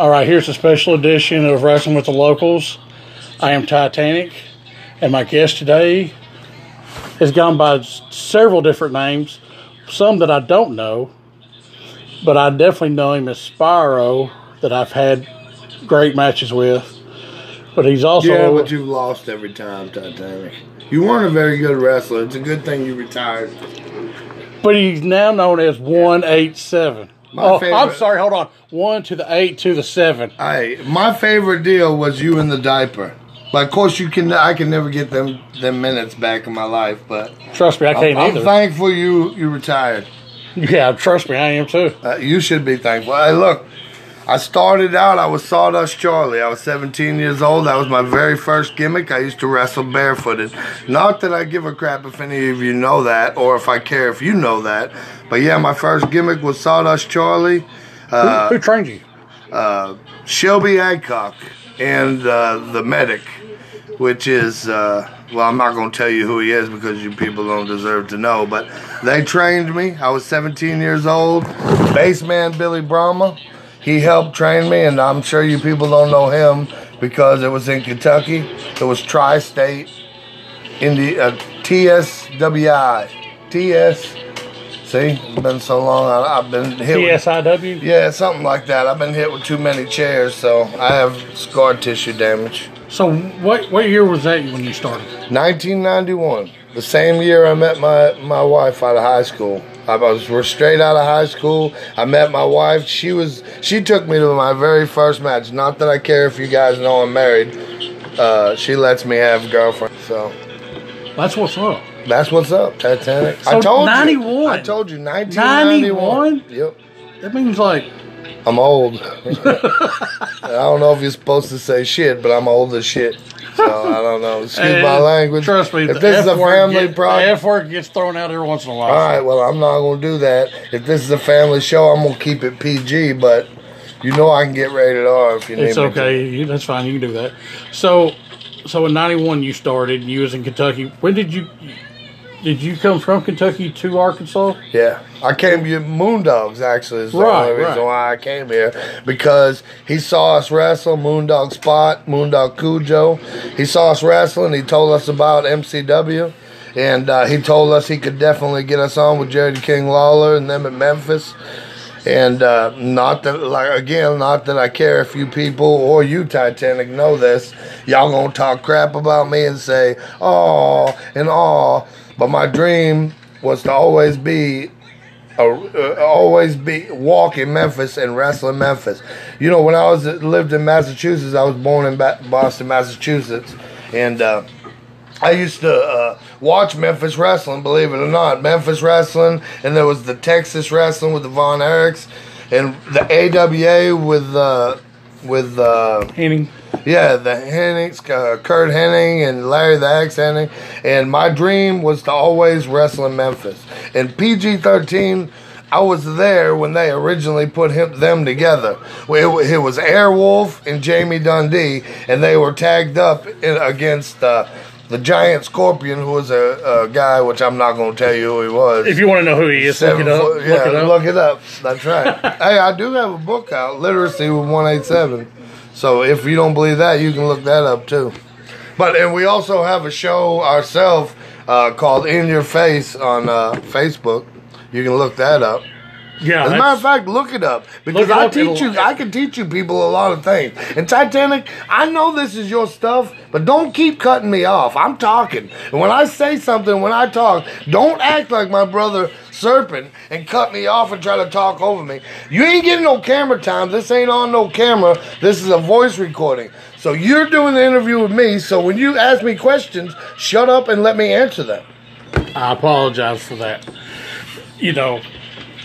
All right, here's a special edition of Wrestling with the Locals. I am Titanic, and my guest today has gone by several different names, some that I don't know, but I definitely know him as Spyro, that I've had great matches with. But he's also Yeah, but you've lost every time, Titanic. You weren't a very good wrestler. It's a good thing you retired. but he's now known as one eight seven. My Oh, I'm sorry. Hold on. One to the eight to the seven. I my favorite deal was you in the diaper. But of course, you can. I can never get them them minutes back in my life. But Trust me, I can't I'm, I'm thankful you you retired. yeah, trust me, I am too. Uh, you should be thankful. Hey, look, I started out. I was Sawdust Charlie. I was 17 years old. That was my very first gimmick. I used to wrestle barefooted. Not that I give a crap if any of you know that, or if I care if you know that. But yeah, my first gimmick was Sawdust Charlie. Uh, Who trained you? uh, Shelby Adcock and uh, the medic, which is uh, well, I'm not going to tell you who he is because you people don't deserve to know. But they trained me. I was 17 years old. Baseman Billy Brahma, he helped train me, and I'm sure you people don't know him because it was in Kentucky. It was Tri-State, Indi- uh, TSWI, TS. See, it's been so long. I, I've been hit. with- TSIW? yeah, something like that. I've been hit with too many chairs, so I have scar tissue damage. So what what year was that when you started? 1991, the same year I met my, my wife out of high school. I was we're straight out of high school. I met my wife. She was she took me to my very first match. Not that I care if you guys know I'm married. Uh, she lets me have a girlfriend. So That's what's up. that's what's up, Titanic. I So, told 91. you. I told you 1991. 91? Yep. That means like I'm old. I don't know if you're supposed to say shit, but I'm old as shit. So I don't know. Excuse eh, my language. Trust me, If this is a family get- project. the F word gets thrown out every once in a while. All right, well, I'm not going to do that. If this is a family show, I'm going to keep it PG, but you know I can get rated R if you need It's okay. You, that's fine. You can do that. So, so in '91 you started. You was in Kentucky. When did you? Did you come from Kentucky to Arkansas? Yeah. I came to Moondogs, actually, is the Right, only reason right. why I came here. Because he saw us wrestle, Moondog Spot, Moondog Cujo. He saw us wrestling. He told us about MCW. And uh, he told us he could definitely get us on with Jerry King Lawler and them at Memphis. And uh, not that, like again, not that I care if you people or you Titanic know this. Y'all gonna talk crap about me and say, "Oh," and "Oh," but my dream was to always be, uh, always be walk in Memphis and wrestle in Memphis. You know, when I was lived in Massachusetts, I was born in ba- Boston, Massachusetts, and. Uh, I used to uh, watch Memphis wrestling, believe it or not. Memphis wrestling, and there was the Texas wrestling with the Von Erichs, and the AWA with uh, with uh, Hennig. Yeah the Hennigs, uh, Curt Hennig, and Larry the Axe Hennig. And my dream was to always wrestle in Memphis. And PG thirteen. I was there when they originally put him, them together. It, it was Airwolf and Jamie Dundee, and they were tagged up in, against uh, the Giant Scorpion, who was a, a guy, which I'm not going to tell you who he was. If you want to know who he is, look it up. foot- look yeah, it up. look it up. That's right. hey, I do have a book out, Literacy with 187. So if you don't believe that, you can look that up too. But and we also have a show ourselves uh, called In Your Face on uh, Facebook. You can look that up. Yeah, As a matter of fact, look it up because it I up, teach you. I can teach you people a lot of things. And Titanic, I know this is your stuff, but don't keep cutting me off. I'm talking, and when I say something, when I talk, don't act like my brother Serpent and cut me off and try to talk over me. You ain't getting no camera time. This ain't on no camera. This is a voice recording. So you're doing the interview with me. So when you ask me questions, shut up and let me answer them. I apologize for that. You know,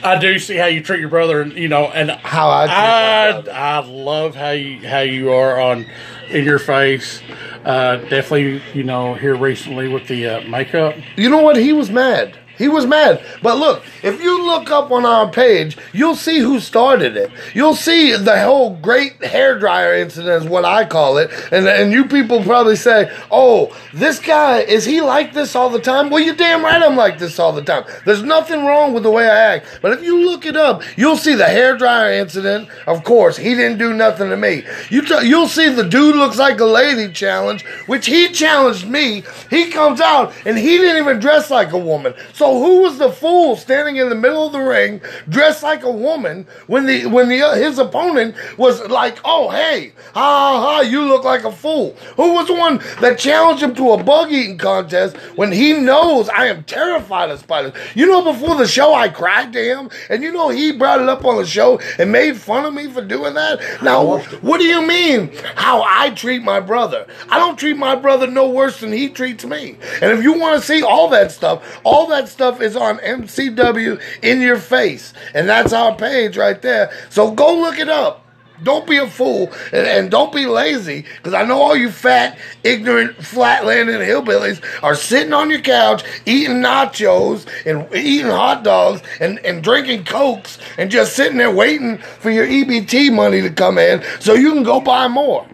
I do see how you treat your brother, and you know, and How I I. I love how you how you are on in your face. Uh, definitely, you know, here recently with the uh, makeup. You know what? He was mad. He was mad. But look, if you look up on our page, you'll see who started it. You'll see the whole great hair dryer incident is what I call it. And and you people probably say, "Oh, this guy is he like this all the time?" Well, you're damn right I'm like this all the time. There's nothing wrong with the way I act. But if you look it up, you'll see the hair dryer incident. Of course, he didn't do nothing to me. You t- you'll see the dude looks like a lady challenge, which he challenged me. He comes out and he didn't even dress like a woman. So so who was the fool standing in the middle of the ring, dressed like a woman, when the when the uh, his opponent was like, "Oh hey, ha ha ha, you look like a fool." Who was the one that challenged him to a bug eating contest when he knows I am terrified of spiders? You know, before the show I cried to him, and you know he brought it up on the show and made fun of me for doing that. Now, what do you mean? How I treat my brother? I don't treat my brother no worse than he treats me. And if you want to see all that stuff, all that stuff is on MCW in your face. And that's our page right there. So go look it up. Don't be a fool and, and don't be lazy because I know all you fat, ignorant, flatlanding hillbillies are sitting on your couch eating nachos and eating hot dogs and, and drinking cokes and just sitting there waiting for your EBT money to come in so you can go buy more.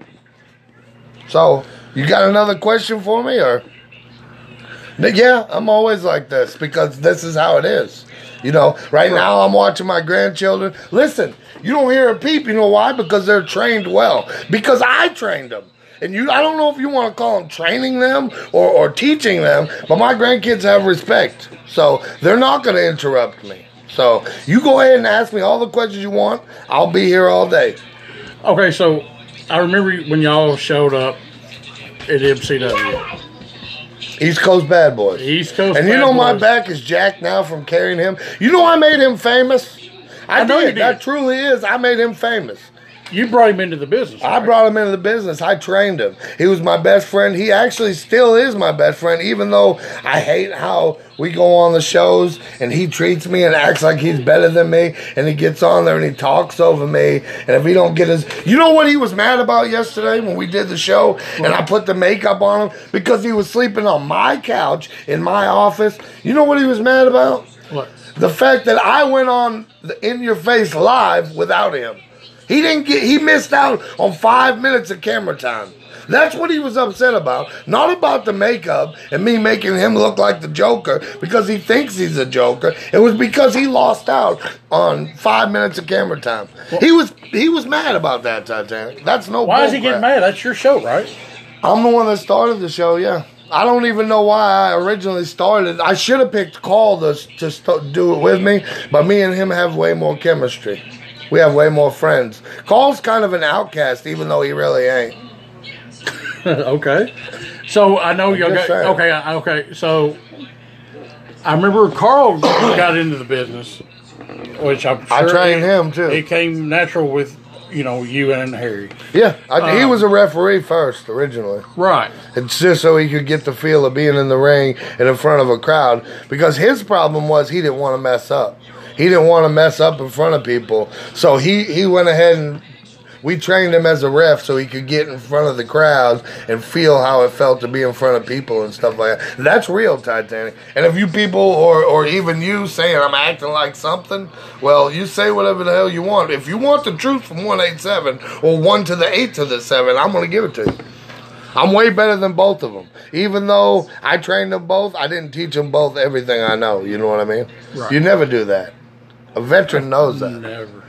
So, you got another question for me or? Yeah, I'm always like this because this is how it is. You know, right now I'm watching my grandchildren. Listen, you don't hear a peep. You know why? Because they're trained well. Because I trained them. And you, I don't know if you want to call them training them or, or teaching them, but my grandkids have respect. So they're not going to interrupt me. So you go ahead and ask me all the questions you want. I'll be here all day. Okay, so I remember when y'all showed up at MCW. East Coast Bad Boys. East Coast And you know my Boys. back is jacked now from carrying him. You know I made him famous. I, I know did. you did. That truly is. I made him famous. You brought him into the business. I right? brought him into the business. I trained him. He was my best friend. He actually still is my best friend, even though I hate how we go on the shows and he treats me and acts like he's better than me. And he gets on there and he talks over me. And if he don't get his, you know what he was mad about yesterday when we did the show and I put the makeup on him because he was sleeping on my couch in my office. You know what he was mad about? What? the fact that I went on the In Your Face live without him. He didn't get. He missed out on five minutes of camera time. That's what he was upset about. Not about the makeup and me making him look like the Joker because he thinks he's a Joker. It was because he lost out on five minutes of camera time. he was he was mad about that Titanic. That's no. Why is he bullcrap. getting mad? That's your show, right? I'm the one that started the show. Yeah, I don't even know why I originally started. I should have picked Call to to st- do it with me, but me and him have way more chemistry. We have way more friends. Call's kind of an outcast, even though he really ain't. okay. So I know y'all just got saying. okay. Okay. So I remember Carl got into the business, which I'm sure I trained it- him too. It came natural with you know you and Harry, Yeah, I, he Um, was a referee first originally. right? It's just so he could get the feel of being in the ring and in front of a crowd. Because his problem was he didn't want to mess up. He didn't want to mess up in front of people. So he, he went ahead and we trained him as a ref so he could get in front of the crowd and feel how it felt to be in front of people and stuff like that. That's real Titanic. And if you people or, or even you saying I'm acting like something, well, you say whatever the hell you want. If you want the truth from 187 or 1 to the 8 to the 7, I'm going to give it to you. I'm way better than both of them. Even though I trained them both, I didn't teach them both everything I know. You know what I mean? Right. You never do that. A veteran knows that. Never.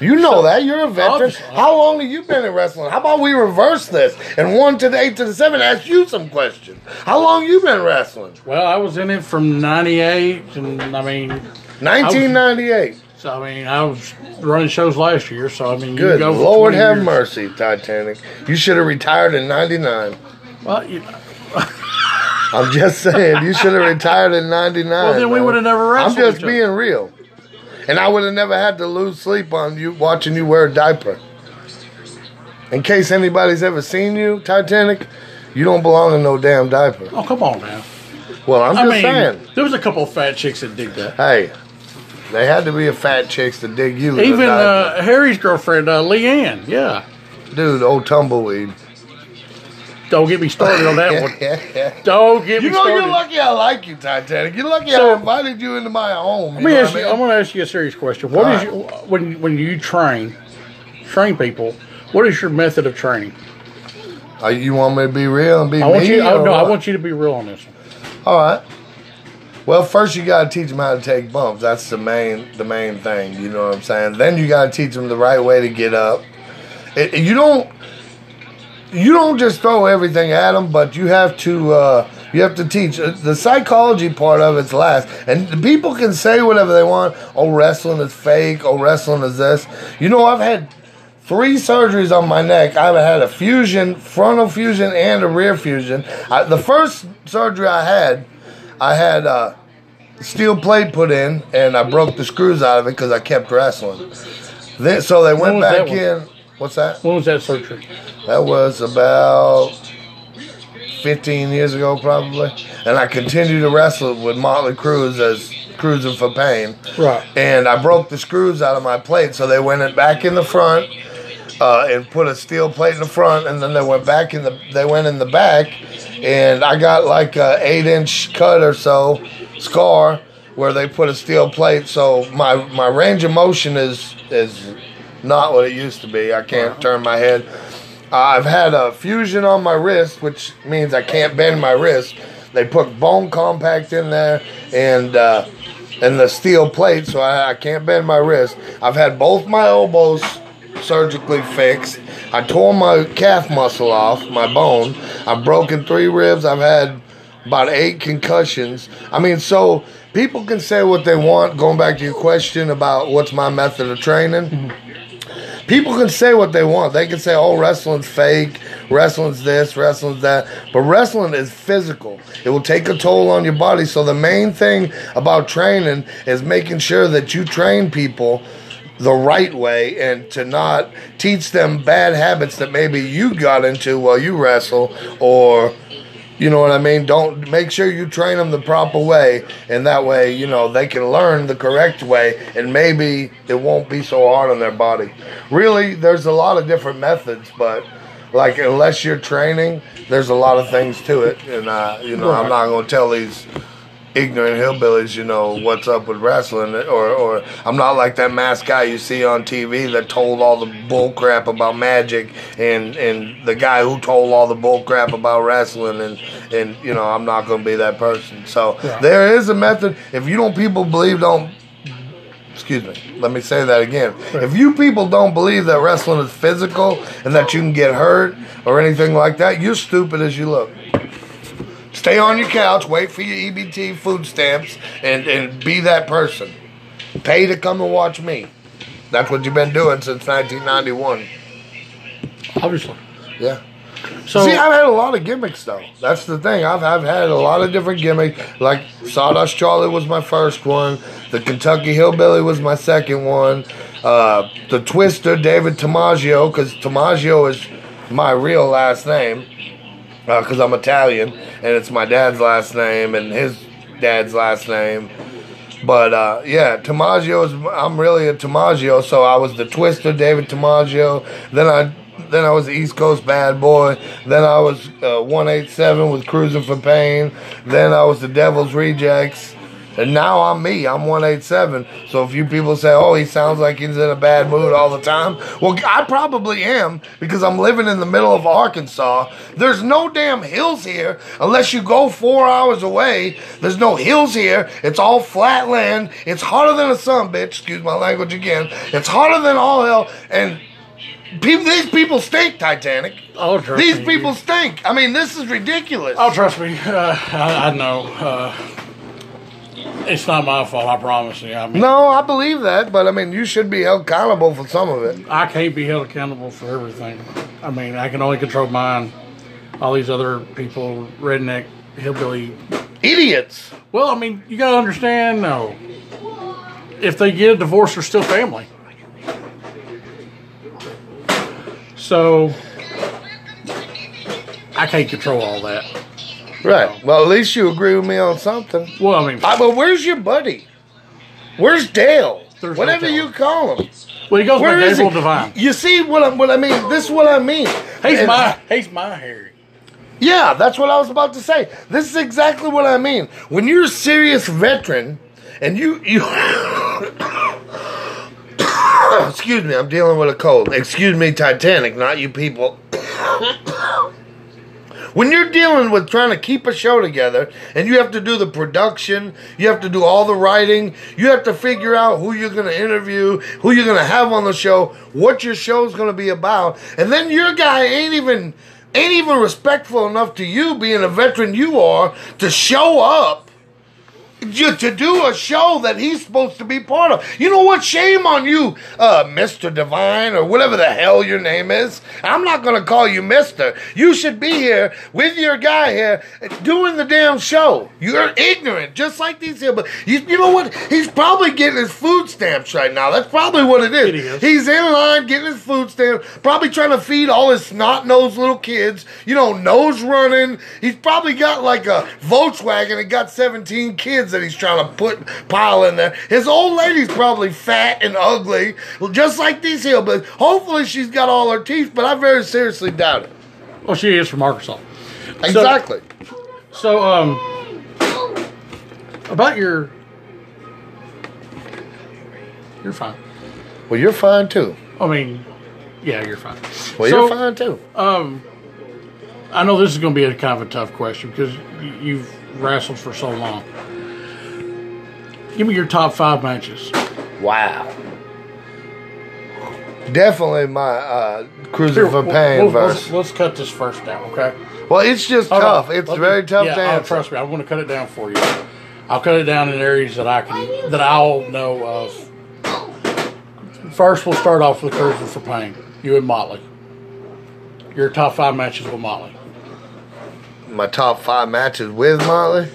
You know that. You're a veteran. Obviously. How long have you been in wrestling? How about we reverse this and one to the eight to the seven? Ask you some questions. How long you been wrestling? Well, I was in it from '98, and I mean, 1998. so I mean, I was running shows last year. So I mean, you Good go Lord have years. mercy, Titanic. You should have retired in 99. Well, you, I'm just saying, you should have retired in '99. Well, then we would've never I'm just being real, and I would have never had to lose sleep on you watching you wear a diaper. In case anybody's ever seen you, Titanic, you don't belong in no damn diaper. oh come on now. Well, I'm I just mean, saying. there was a couple of fat chicks that dig that. Hey, they had to be a fat chicks to dig you. Even uh, Harry's girlfriend, uh, Leanne. Yeah. dude, old tumbleweed. Don't get me started on that one. Don't get You me know, started. You know, you're lucky I like you, Titanic. You're lucky So- I invited you into my home. Let me ask you, I I'm going to ask you a serious question. What is All your, when when you train train people? What is your method of training? Uh, you want me to be real and be I want me? you. Or no, I want you to be real on this one. All right. Well, first you got to teach them how to take bumps. That's the main the main thing. You know what I'm saying? Then you got to teach them the right way to get up. It, you don't you don't just throw everything at them, but you have to uh, you have to teach Uh, the psychology part of it's last. And the people can say whatever they want. Oh, wrestling is fake. Oh, wrestling is this. You know, I've had three surgeries on my neck. I've had a fusion, frontal fusion, and a rear fusion. I, the first surgery I had, I had a steel plate put in, and I broke the screws out of it because I kept wrestling. Then, so they went back in. What's that? When was that surgery? That was about 15 years ago, probably. And I continued to wrestle with Motley Cruz as cruising for pain. Right. And I broke the screws out of my plate, so they went back in the front uh, and put a steel plate in the front, and then they went back in the they went in the back, and I got like a eight inch cut or so scar where they put a steel plate. So my my range of motion is is not what it used to be. I can't turn my head. I've had a fusion on my wrist, which means I can't bend my wrist. They put bone compact in there and uh, and the steel plate, so I, I can't bend my wrist. I've had both my elbows surgically fixed. I tore my calf muscle off, my bone. I've broken three ribs. I've had about eight concussions. I mean, so people can say what they want. Going back to your question about what's my method of training people can say what they want. They can say, "Oh, wrestling's fake. Wrestling's this. Wrestling's that." But wrestling is physical. It will take a toll on your body. So the main thing about training is making sure that you train people the right way and to not teach them bad habits that maybe you got into while you wrestle or you know what I mean? Don't make sure you train them the proper way, and that way, you know, they can learn the correct way, and maybe it won't be so hard on their body. Really, there's a lot of different methods, but like unless you're training, there's a lot of things to it, and uh, you know, I'm not going to tell these ignorant hillbillies, you know, what's up with wrestling, or or I'm not like that masked guy you see on TV that told all the bull crap about magic, and and the guy who told all the bull crap about wrestling, and and you know, I'm not going to be that person. So Right. there is a method. If you don't people believe, don't. Excuse me. Let me say that again. If you people don't believe that wrestling is physical and that you can get hurt or anything like that, you're stupid as you look. Stay on your couch, wait for your EBT food stamps, and, and be that person. Pay to come and watch me. That's what you've been doing since 1991. Obviously. Yeah. So See, I've had a lot of gimmicks though. That's the thing. I've I've had a lot of different gimmicks. Like Sawdust Charlie was my first one. The Kentucky Hillbilly was my second one. Uh, the Twister, David Tomaggio, because Tomaggio is my real last name. Because I'm Italian, and it's my dad's last name and his dad's last name. But uh, yeah, is. I'm really a Tomaggio, so I was the Twister, David Tomaggio. Then I, then I was the East Coast Bad Boy. Then I was uh, 187 with Cruising for Pain. Then I was the Devil's Rejects. And now I'm me. I'm 187. So if you people say, "Oh, he sounds like he's in a bad mood all the time," well, I probably am because I'm living in the middle of Arkansas. There's no damn hills here unless you go four hours away. There's no hills here. It's all flat land. It's hotter than a sun, bitch. Excuse my language again. It's hotter than all hell. And people, these people stink. Titanic. oh, trust These me, people stink. I mean, this is ridiculous. Oh, trust me. Uh, I, I know. Uh, it's not my fault. I promise you. I mean, No, I believe that, but I mean, you should be held accountable for some of it. I can't be held accountable for everything. I mean, I can only control mine. All these other people, redneck, hillbilly. Idiots. Well, I mean, you gotta understand. No, if they get a divorce, they're still family. So I can't control all that. Right. Well, at least you agree with me on something. Well, I mean, I, but where's your buddy? Where's Dale? There's no Whatever Dale. you call him. well, he goes Where by is Gabriel he? Divine. You see what I, what I mean? This is what I mean. He's And- my he's my Harry. Yeah, that's what I was about to say. This is exactly what I mean. When you're a serious veteran and you you Excuse me, I'm dealing with a cold. Excuse me, Titanic, not you people. when you're dealing with trying to keep a show together and you have to do the production, you have to do all the writing, you have to figure out who you're going to interview, who you're going to have on the show, what your show's going to be about, and then your guy ain't even ain't even respectful enough to you being a veteran you are to show up to do a show that he's supposed to be part of. You know what? Shame on you, uh, Mr. Divine, or whatever the hell your name is. I'm not gonna call you Mister. You should be here with your guy here doing the damn show. You're ignorant, just like these here. But you, you know what? He's probably getting his food stamps right now. That's probably what it is. It is. He's in line getting his food stamps, probably trying to feed all his snot nosed little kids. You know, nose running. He's probably got like a Volkswagen and got 17 kids that he's trying to put pile in there. His old lady's probably fat and ugly, just like these. But hopefully she's got all her teeth. But I very seriously doubt it. Well, she is from Arkansas. Exactly. So, um, about your, you're fine. well, you're fine too. I mean, yeah, you're fine. Well, So, you're fine too. Um, I know this is going to be a kind of a tough question because you've wrestled for so long. Give me your top five matches. Wow. Definitely my uh, Cruising Here, for Pain we'll- verse. Let's, let's cut this first down, okay? Well, it's just Hold tough. on. It's Let me- very tough yeah, to oh, answer. trust me, I'm going to cut it down for you. I'll cut it down in areas that I can that I'll know of. First, we'll start off with Cruiser for Pain. You and Motley. Your top five matches with Motley. My top five matches with Motley,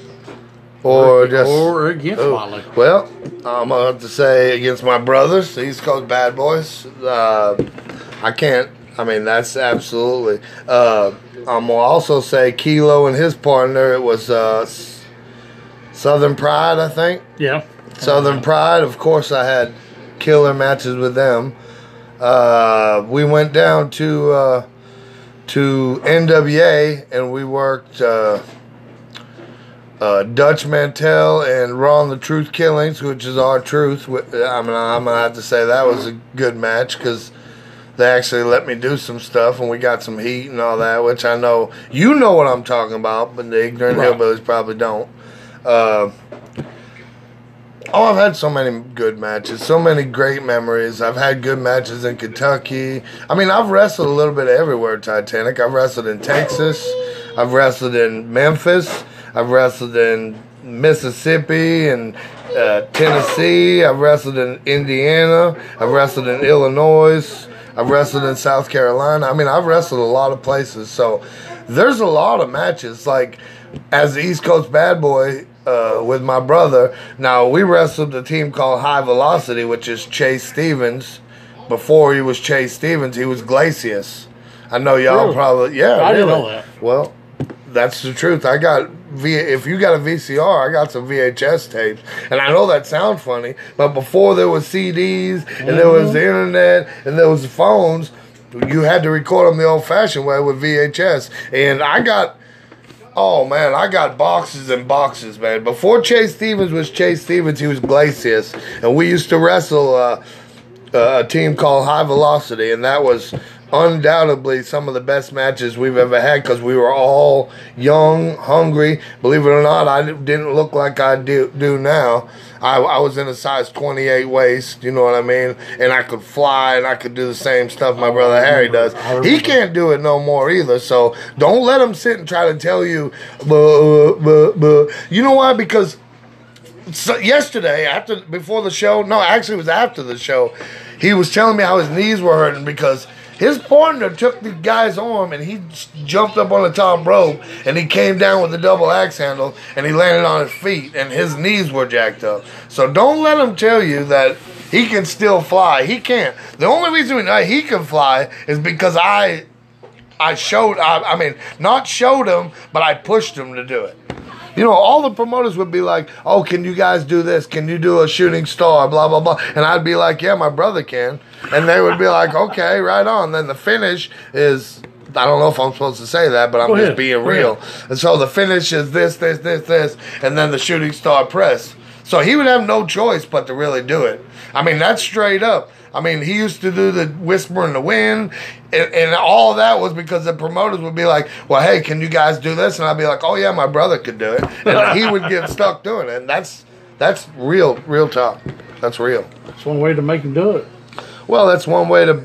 or just or against Oh, Motley. Well, I'm gonna have to say against my brothers, the East Coast Bad Boys. Uh, I can't. I mean, that's absolutely. Uh, I'm gonna also say Kilo and his partner. It was uh, Southern Pride, I think. Yeah. Southern Pride. Of course, I had killer matches with them. Uh, we went down to uh, to NWA and we worked uh, Dutch Mantell and Ron the Truth Killings, which is R-Truth. Wh- I mean, I'm gonna have to say that was a good match because they actually let me do some stuff and we got some heat and all that, which I know you know what I'm talking about, but the ignorant Right. hillbillies probably don't. Uh, Oh, I've had so many good matches, so many great memories. I've had good matches in Kentucky. I mean, I've wrestled a little bit everywhere, Titanic. I've wrestled in Texas. I've wrestled in Memphis. I've wrestled in Mississippi and uh, Tennessee. I've wrestled in Indiana. I've wrestled in Illinois. I've wrestled in South Carolina. I mean, I've wrestled a lot of places. So there's a lot of matches. Like, as the East Coast bad boy, uh, with my brother. Now we wrestled a team called High Velocity, which is Chase Stevens. Before he was Chase Stevens, he was Glacius. I know y'all Really? probably yeah. I didn't know that. Well, that's the truth. I got V. If you got a VCR, I got some VHS tapes, and I know that sounds funny, but before there was CDs and there was the internet and there was phones, you had to record them the old-fashioned way with VHS, and I got. Oh man, I got boxes and boxes, man. Before Chase Stevens was Chase Stevens, he was Glacius, and we used to wrestle uh, uh, a team called High Velocity, and that was undoubtedly some of the best matches we've ever had because we were all young, hungry. Believe it or not, I didn't look like I do, do now. I, I was in a size 28 waist, you know what I mean? And I could fly and I could do the same stuff my brother Harry does. He can't do it no more either. So don't let him sit and try to tell you, buh, buh, buh. you know why? Because so yesterday after before the show no actually it was after the show he was telling me how his knees were hurting because his partner took the guy's arm and he jumped up on the top rope and he came down with the double axe handle and he landed on his feet and his knees were jacked up so don't let him tell you that he can still fly he can't the only reason he can fly is because i I showed, I, I mean, not showed him, but I pushed him to do it. You know, all the promoters would be like, "Oh, can you guys do this? Can you do a shooting star? Blah blah blah." And I'd be like, "Yeah, my brother can." And they would be like, "Okay, right on." Then the finish is I don't know if I'm supposed to say that, but I'm Go just ahead. being Go real. And so the finish is this, this, this, this, and then the shooting star press. So he would have no choice but to really do it. I mean, that's straight up. I mean, he used to do the whisper in the wind, and, and all that was because the promoters would be like, "Well, hey, can you guys do this?" And I'd be like, "Oh yeah, my brother could do it," and he would get stuck doing it. And that's that's real, real talk. That's real. That's one way to make him do it. Well, that's one way to,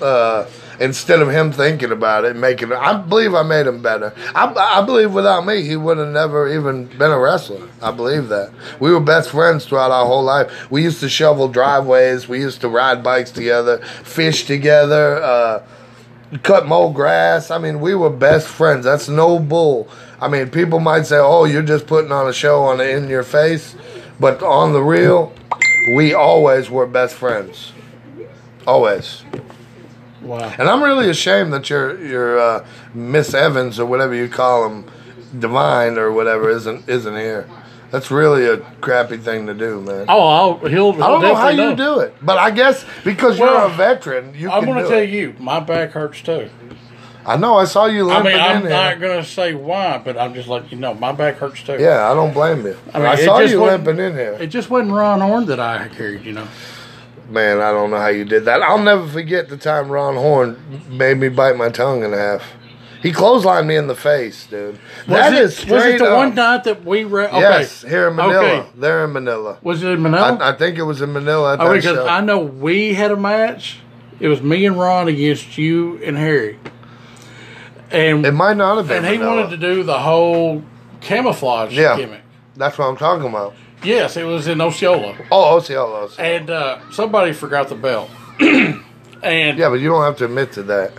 uh, instead of him thinking about it, making. I believe I made him better. I, I believe without me, he would have never even been a wrestler. I believe that. We were best friends throughout our whole life. We used to shovel driveways. We used to ride bikes together, fish together, uh, cut mow grass. I mean, we were best friends. That's no bull. I mean, people might say, "Oh, you're just putting on a show on the in your face," but on the real, we always were best friends. Always. Wow. And I'm really ashamed that your your uh, Miss Evans or whatever you call him, Divine or whatever isn't isn't here. That's really a crappy thing to do, man. Oh, I'll, he'll. I don't know how you do it, but I guess because you're a veteran, you can I'm going to tell it. you, my back hurts too. I know. I saw you I mean, I'm in not going to say why, but I'm just letting you know, my back hurts too. Yeah, I don't blame you. I, I mean, it saw you limping in here. It just wasn't Ron Horn that I carried, you know. Man, I don't know how you did that. I'll never forget the time Ron Horn made me bite my tongue in half. He clotheslined me in the face, dude. That was it, is was it the up. one night that we read? Okay. Yes, here in Manila. Okay. They're in Manila. Was it in Manila? I, I think it was in Manila at oh, because show. I know we had a match. It was me and Ron against you and Harry. And it might not have been. and he Manila. wanted to do the whole camouflage Yeah. gimmick. That's what I'm talking about. Yes, it was in Osceola. Oh, Osceola. Osceola. And uh, somebody forgot the belt. and Yeah, but you don't have to admit to that.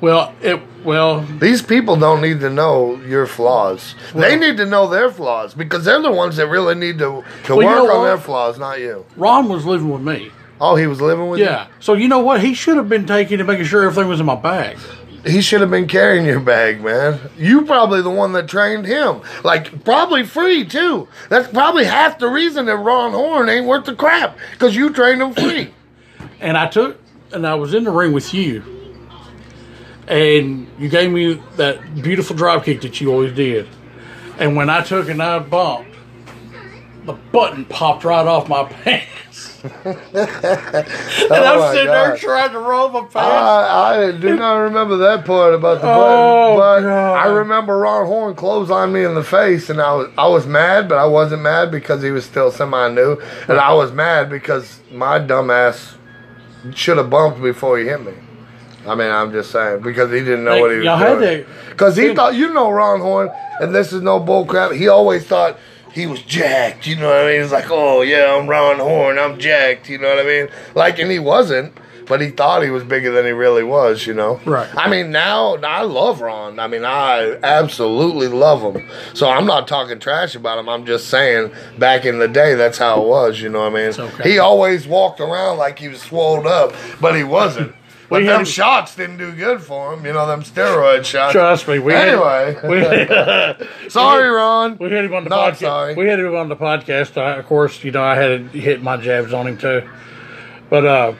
well, it well These people don't need to know your flaws. they need to know their flaws because they're the ones that really need to, to Well, you work know on what? their flaws, not you. Ron was living with me. Oh, he was living with Yeah. So you know what? He should have been taking and making sure everything was in my bag. He should have been carrying your bag, man. You probably the one that trained him. Like, probably free, too. That's probably half the reason that Ron Horn ain't worth the crap because you trained him free. And I took and I was in the ring with you. And you gave me that beautiful drop kick that you always did. And when I took and I bumped, the button popped right off my pants. And oh I'm Oh my sitting there trying to roll my pants. I, I do not remember that part about the Oh, button, but God. I remember Ron Horn clotheslined me in the face, and I was I was mad, but I wasn't mad because he was still semi new, and I was mad because my dumbass should have bumped before he hit me. I mean, I'm just saying because he didn't know Like, what he was doing. Because he thought, you know, Ron Horn, and this is no bull crap. He always thought he was jacked. You know what I mean? He's like, oh yeah, I'm Ron Horn, I'm jacked. You know what I mean? Like, and he wasn't, but he thought he was bigger than he really was. You know? Right. I mean, now I love Ron. I mean, I absolutely love him. So I'm not talking trash about him. I'm just saying, back in the day, that's how it was. You know what I mean? okay. He always walked around like he was swelled up, but he wasn't. But We them had- shots didn't do good for him. You know, them steroid shots. Trust me. We Anyway. had, we, Sorry, Ron. we had him on the Not podcast. sorry. We had him on the podcast. I, of course, you know I had to hit my jabs on him too. But uh,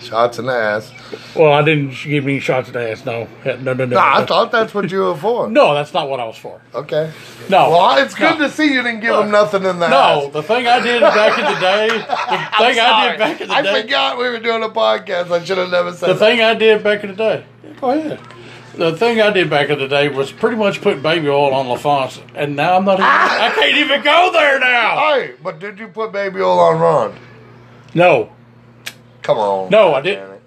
Shots in the ass. well, I didn't give me any shots in the ass. No, no, no, no. No, I thought that's what you were for. no, that's not what I was for. Okay. No. Well, it's good No. to see you didn't give him nothing in the No, ass. the thing I did back in the day, the thing I did back in the I day, I forgot we were doing a podcast. I should have never said the that. thing I did back in the day. Go ahead. The thing I did back in the day was pretty much put baby oil on LaFonce, and now I'm not. Even, ah! I can't even go there now. Hey, but did you put baby oil on Ron? No, Come on. no, I didn't.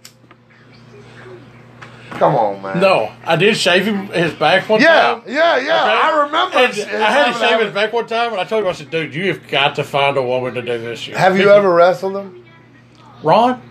Come on, man. No, I did shave him his back one Yeah, time. yeah, yeah. Okay? I remember. I had to shave his back one time, and I told him, I said, "Dude, you have got to find a woman to do this shit." Have you ever wrestled him? Ron?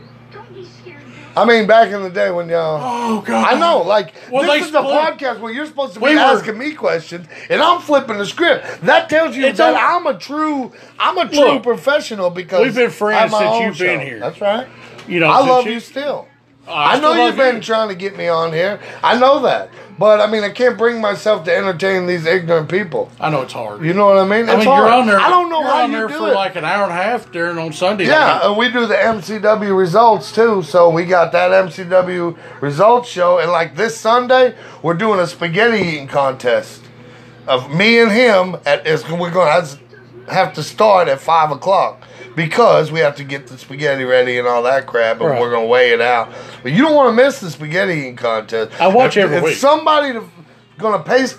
I mean, back in the day when y'all. Oh God! I know, like Well, this is the podcast where you're supposed to be We were- asking me questions, and I'm flipping the script. That tells you that I'm a true, I'm a true Look, professional because we've been friends since you've been here. That's right. You know, I love you still. I know you've love been you. trying to get me on here. I know that. But I mean, I can't bring myself to entertain these ignorant people. I know it's hard. You know what I mean? I mean, hard. you're on there. I don't know how on you there do for it. like an hour and a half during on Sunday. yeah, I and we do the MCW results too. So we got that MCW results show, and like this Sunday, we're doing a spaghetti eating contest of me and him. At is we're gonna have to start at five o'clock because we have to get the spaghetti ready and all that crap, and Right. we're gonna weigh it out. But you don't want to miss the spaghetti eating contest. I watch If- every if week. Somebody to, gonna face.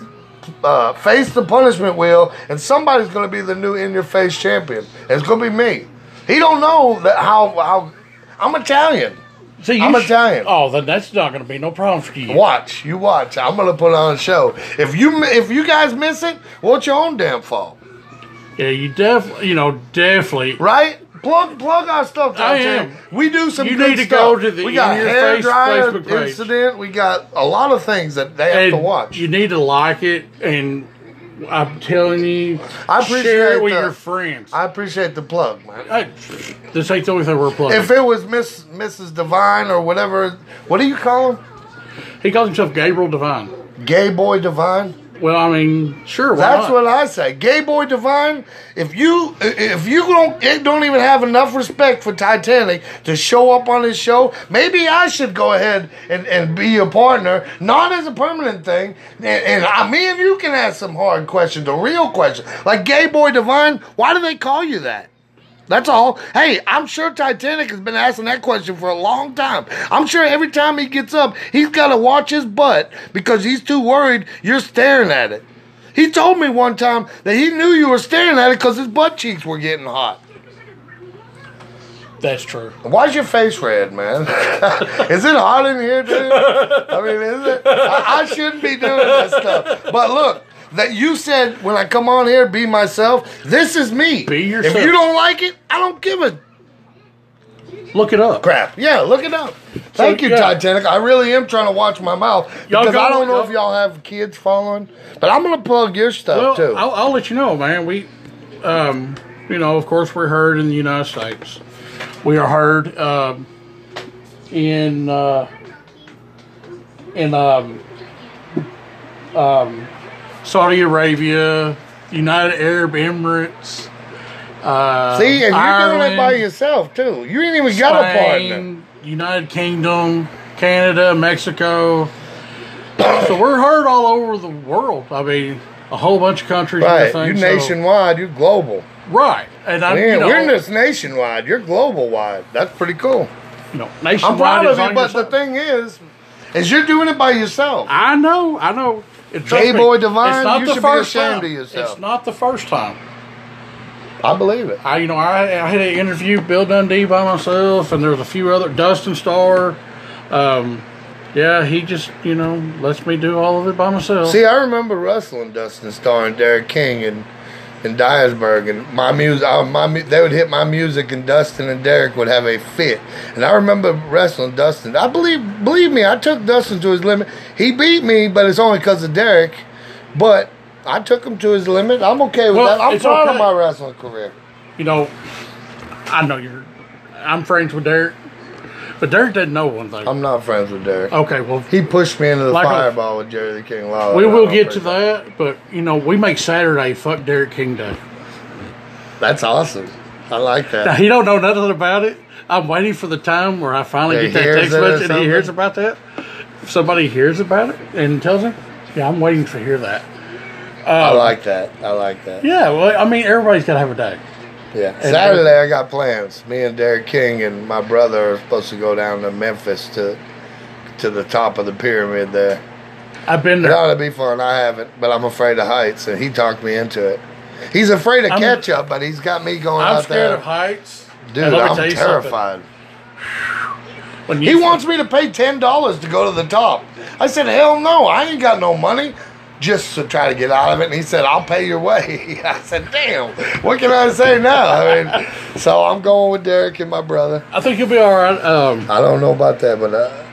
Uh, face the punishment wheel, and somebody's going to be the new in-your-face champion. It's going to be me. He don't know that how how I'm Italian. see, you I'm sh- Italian. Oh, then that's not going to be no problem for you. Watch, you watch. I'm gonna put on a show. If you if you guys miss it, well, it's your own damn fault, Yeah, you definitely, you know, definitely. right? Plug plug our stuff. I am. We do some. You good need to stuff. go to the We got In Your hair Face dryer Facebook page. incident. We got a lot of things that they have And to watch. You need to like it, and I'm telling you, I appreciate share it with the- your friends. I appreciate the plug, man. Hey, this ain't the only thing we're plugging. If it was Miss Mrs. Divine or whatever, what do you call him? he calls himself Gabriel Divine. Gay boy Divine. Well, I mean, sure. Why That's not? what I say. Gay boy divine. If you if you don't eh, don't even have enough respect for Titanic to show up on this show, maybe I should go ahead and, and be your partner, not as a permanent thing. And, and I, me and you can ask some hard questions, a real question, like gay boy divine. Why do they call you that? That's all. Hey, I'm sure Titanic has been asking that question for a long time. I'm sure every time he gets up, he's got to watch his butt because he's too worried you're staring at it. He told me one time that he knew you were staring at it because his butt cheeks were getting hot. That's true. Why's your face red, man? is it hot in here, dude? I mean, is it? I, I shouldn't be doing this stuff. But look, that you said when I come on here, be myself. This is me. Be yourself. If you don't like it, I don't give a Look it up. crap. Yeah, look it up. Thank you, yeah. Titanic. I really am trying to watch my mouth Y'all because go- I don't know if y'all have kids following, but I'm gonna plug your stuff Well, too. I'll, I'll let you know, man. We, um, you know, of course, we're heard in the United States. We are heard um, in uh, in um, um, Saudi Arabia, United Arab Emirates. Uh, See, and you're doing it by yourself too. You ain't even got a partner. United Kingdom, Canada, Mexico. so we're heard all over the world. I mean, a whole bunch of countries. Right, everything, you so- nationwide. You're global. Right, and I, Man, you know, we're just nationwide. You're global wide. That's pretty cool. you know, I'm proud of you, but your the thing is, is you're doing it by yourself. I know, I know. Trust boy divine, it's not you the should be first ashamed time. of yourself. It's not the first time. I believe it. I, you know, I, I had an interview Bill Dundee by myself, and there was a few other Dustin Starr. Um, yeah, he just, you know, lets me do all of it by myself. See, I remember wrestling Dustin Starr and Derek King and in Dyersburg, and my music, my they would hit my music, and Dustin and Derek would have a fit. And I remember wrestling Dustin. I believe, believe me, I took Dustin to his limit. He beat me, but it's only because of Derek. But I took him to his limit. I'm okay with Well, that. I'm it's proud of my wrestling career. you know, I know you're. I'm friends with Derek, but Derek didn't know one thing. I'm not friends with Derek. okay, well, He pushed me into the Like fireball with Jerry the King Lawler. we will get to appreciate that, but you know, we make Saturday fuck Derek King Day. That's awesome. I like Now that. he don't know nothing about it. I'm waiting for the time where I finally get that text message and he hears about that. If somebody hears about it and tells him, yeah, I'm waiting to hear that. I Um, like that. I like that. Yeah, well, I mean, everybody's got to have a day. Yeah. And- Saturday I got plans. Me and Derek King and my brother are supposed to go down to Memphis to to the top of the pyramid there. I've been there. It ought to be fun. I haven't, but I'm afraid of heights, and he talked me into it. He's afraid of I'm- ketchup, but he's got me going out there. I'm scared of heights. Dude, And let me I'm tell you something. terrified. He wants me to pay ten dollars to go to the top. I said, hell no, I ain't got no money just to try to get out of it. And he said, I'll pay your way. I said, damn, what can I say now? I mean, so I'm going with Derek and my brother. I think you'll be all right. Um, I don't know about that, but uh,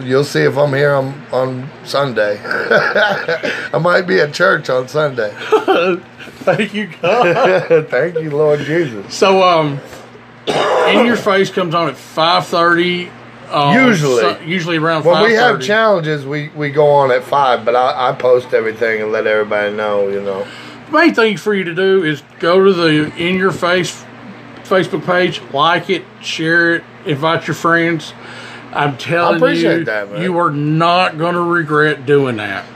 you'll see if I'm here on, on Sunday. I might be at church on Sunday. Thank you, God. Thank you, Lord Jesus. So, um, in your face comes on at 5.30 um, usually, so, usually around when we have challenges, we we go on at five. But I, I post everything and let everybody know. You know, the main thing for you to do is go to the in your face Facebook page, like it, share it, invite your friends. I'm telling you, that, you are not going to regret doing that.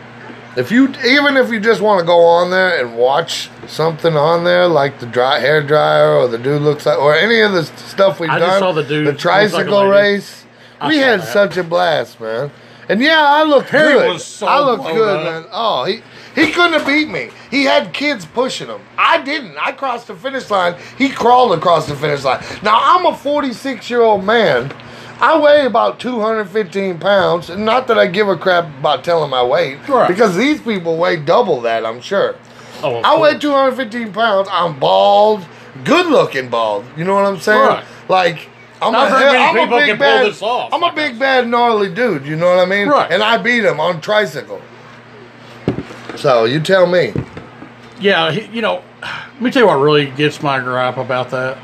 If you even if you just want to go on there and watch something on there like the dry hair dryer or the dude looks like or any of the stuff we've I done, saw the dude the tricycle like race we had that. such a blast, man. And yeah, I looked Harry good. was so I looked good, up. man. Oh, he he couldn't have beat me. He had kids pushing him. I didn't. I crossed the finish line. He crawled across the finish line. Now I'm a 46 year old man. I weigh about 215 pounds. and Not that I give a crap about telling my weight, Right. because these people weigh double that. I'm sure. Oh, I weigh 215 pounds. I'm bald, good looking bald. You know what I'm saying? Right. Like I'm Not a, very many I'm people big can pull bad. this off I'm a big bad gnarly dude. You know what I mean? Right. And I beat him on tricycle. So you tell me. Yeah, he, you know, let me tell you what really gets my gripe about that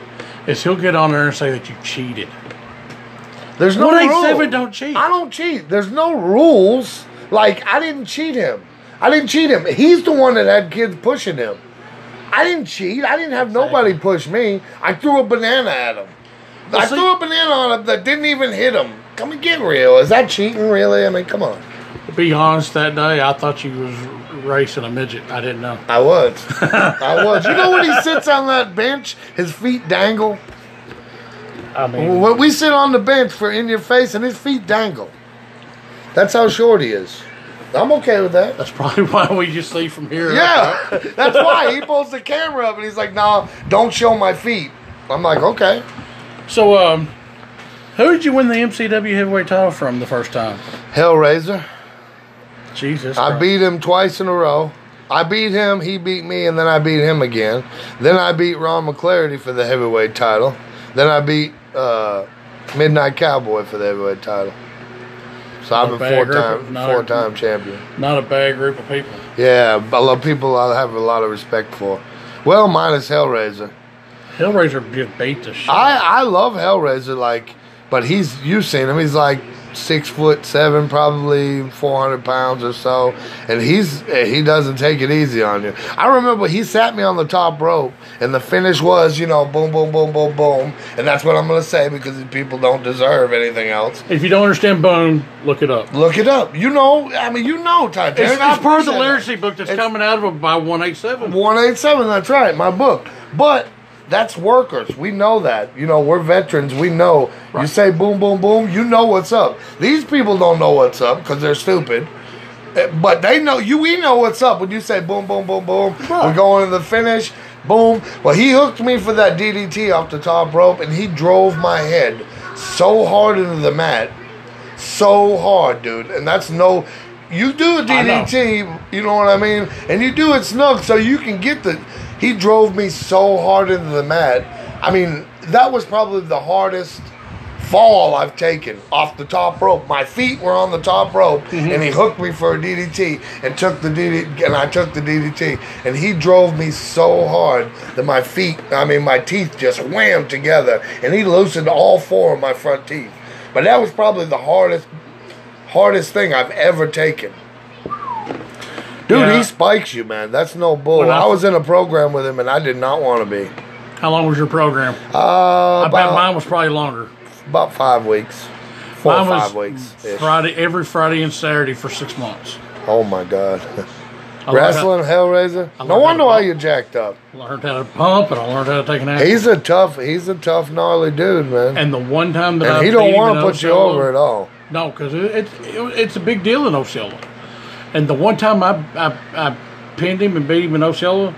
is he'll get on there and say that you cheated. There's no 187 rule. don't cheat. I don't cheat. There's no rules. Like I didn't cheat him. I didn't cheat him. He's the one that had kids pushing him. I didn't cheat. I didn't have nobody push me. I threw a banana at him. Well, I see- threw a banana on him that didn't even hit him. Come and get real. Is that cheating, really? I mean, come on. To be honest, that day I thought you was racing a midget. I didn't know. I was. I was. You know when he sits on that bench, his feet dangle? I mean, When we sit on the bench for in your face and his feet dangle. That's how short he is. I'm okay with that. that's probably why we just see from here. Yeah, that's why he pulls the camera up and he's like, "No, don't show my feet." I'm like, "Okay." So, um, who did you win the MCW heavyweight title from the first time? Hellraiser. Jesus. I Christ. beat him twice in a row. I beat him, he beat me, and then I beat him again. Then I beat Ron McClarity for the heavyweight title. Then I beat uh, Midnight Cowboy for the heavyweight title. So I'm Not a a bad four of- time a- four time champion. Not a bad group of people. Yeah, a lot of people I have a lot of respect for. Well, minus Hellraiser. Hellraiser just beat the shit. I I love Hellraiser, like, but he's you've seen him. He's like six foot seven, probably four hundred pounds or so, and he's eh, he doesn't take it easy on you. I remember he sat me on the top rope, and the finish was you know boom boom boom boom boom, and that's what I'm gonna say because people don't deserve anything else. if you don't understand Bone, look it up. Look it up. You know, I mean, you know, Titanic. It's, I it's part of the literacy book that's It's- coming out of by 187. 187, that's right, my book. But that's workers. We know that. You know, we're veterans. We know. You say boom, boom, boom, you know what's up. These people don't know what's up because they're stupid. Eh, But they know you. We know what's up when you say boom, boom, boom, boom. Right. We're going to the finish. Boom. Well, he hooked me for that DDT off the top rope, and he drove my head so hard into the mat, so hard, dude. And that's no. You do a I know. DDT, you know what I mean, and you do it snug so you can get the. He drove me so hard into the mat. I mean, that was probably the hardest fall I've taken off the top rope. My feet were on the top rope, Mm-hmm. and he hooked me for a DDT and took the DDT, and I took the DDT, and he drove me so hard that my feet, I mean, my teeth just whammed together, and he loosened all four of my front teeth. But that was probably the hardest, hardest thing I've ever taken. Dude, Yeah. he spikes you, man. That's no bull. When I- I was in a program with him, and I did not want to be. How long was your program? Uh, I bet mine was probably longer. about five weeks, four Mine or five weeks. Friday, every Friday and Saturday for six months. Oh my god. I Wrestling Hellraiser. I No wonder why you're jacked up. How, learned how to pump and I learned how to take an action. He's a tough. He's a tough, gnarly dude, man. And, and the one time that I he don't want to put you over at all. No, because it, it, it, it's a big deal in Osceola. And the one time I, I, I pinned him and beat him in Osceola,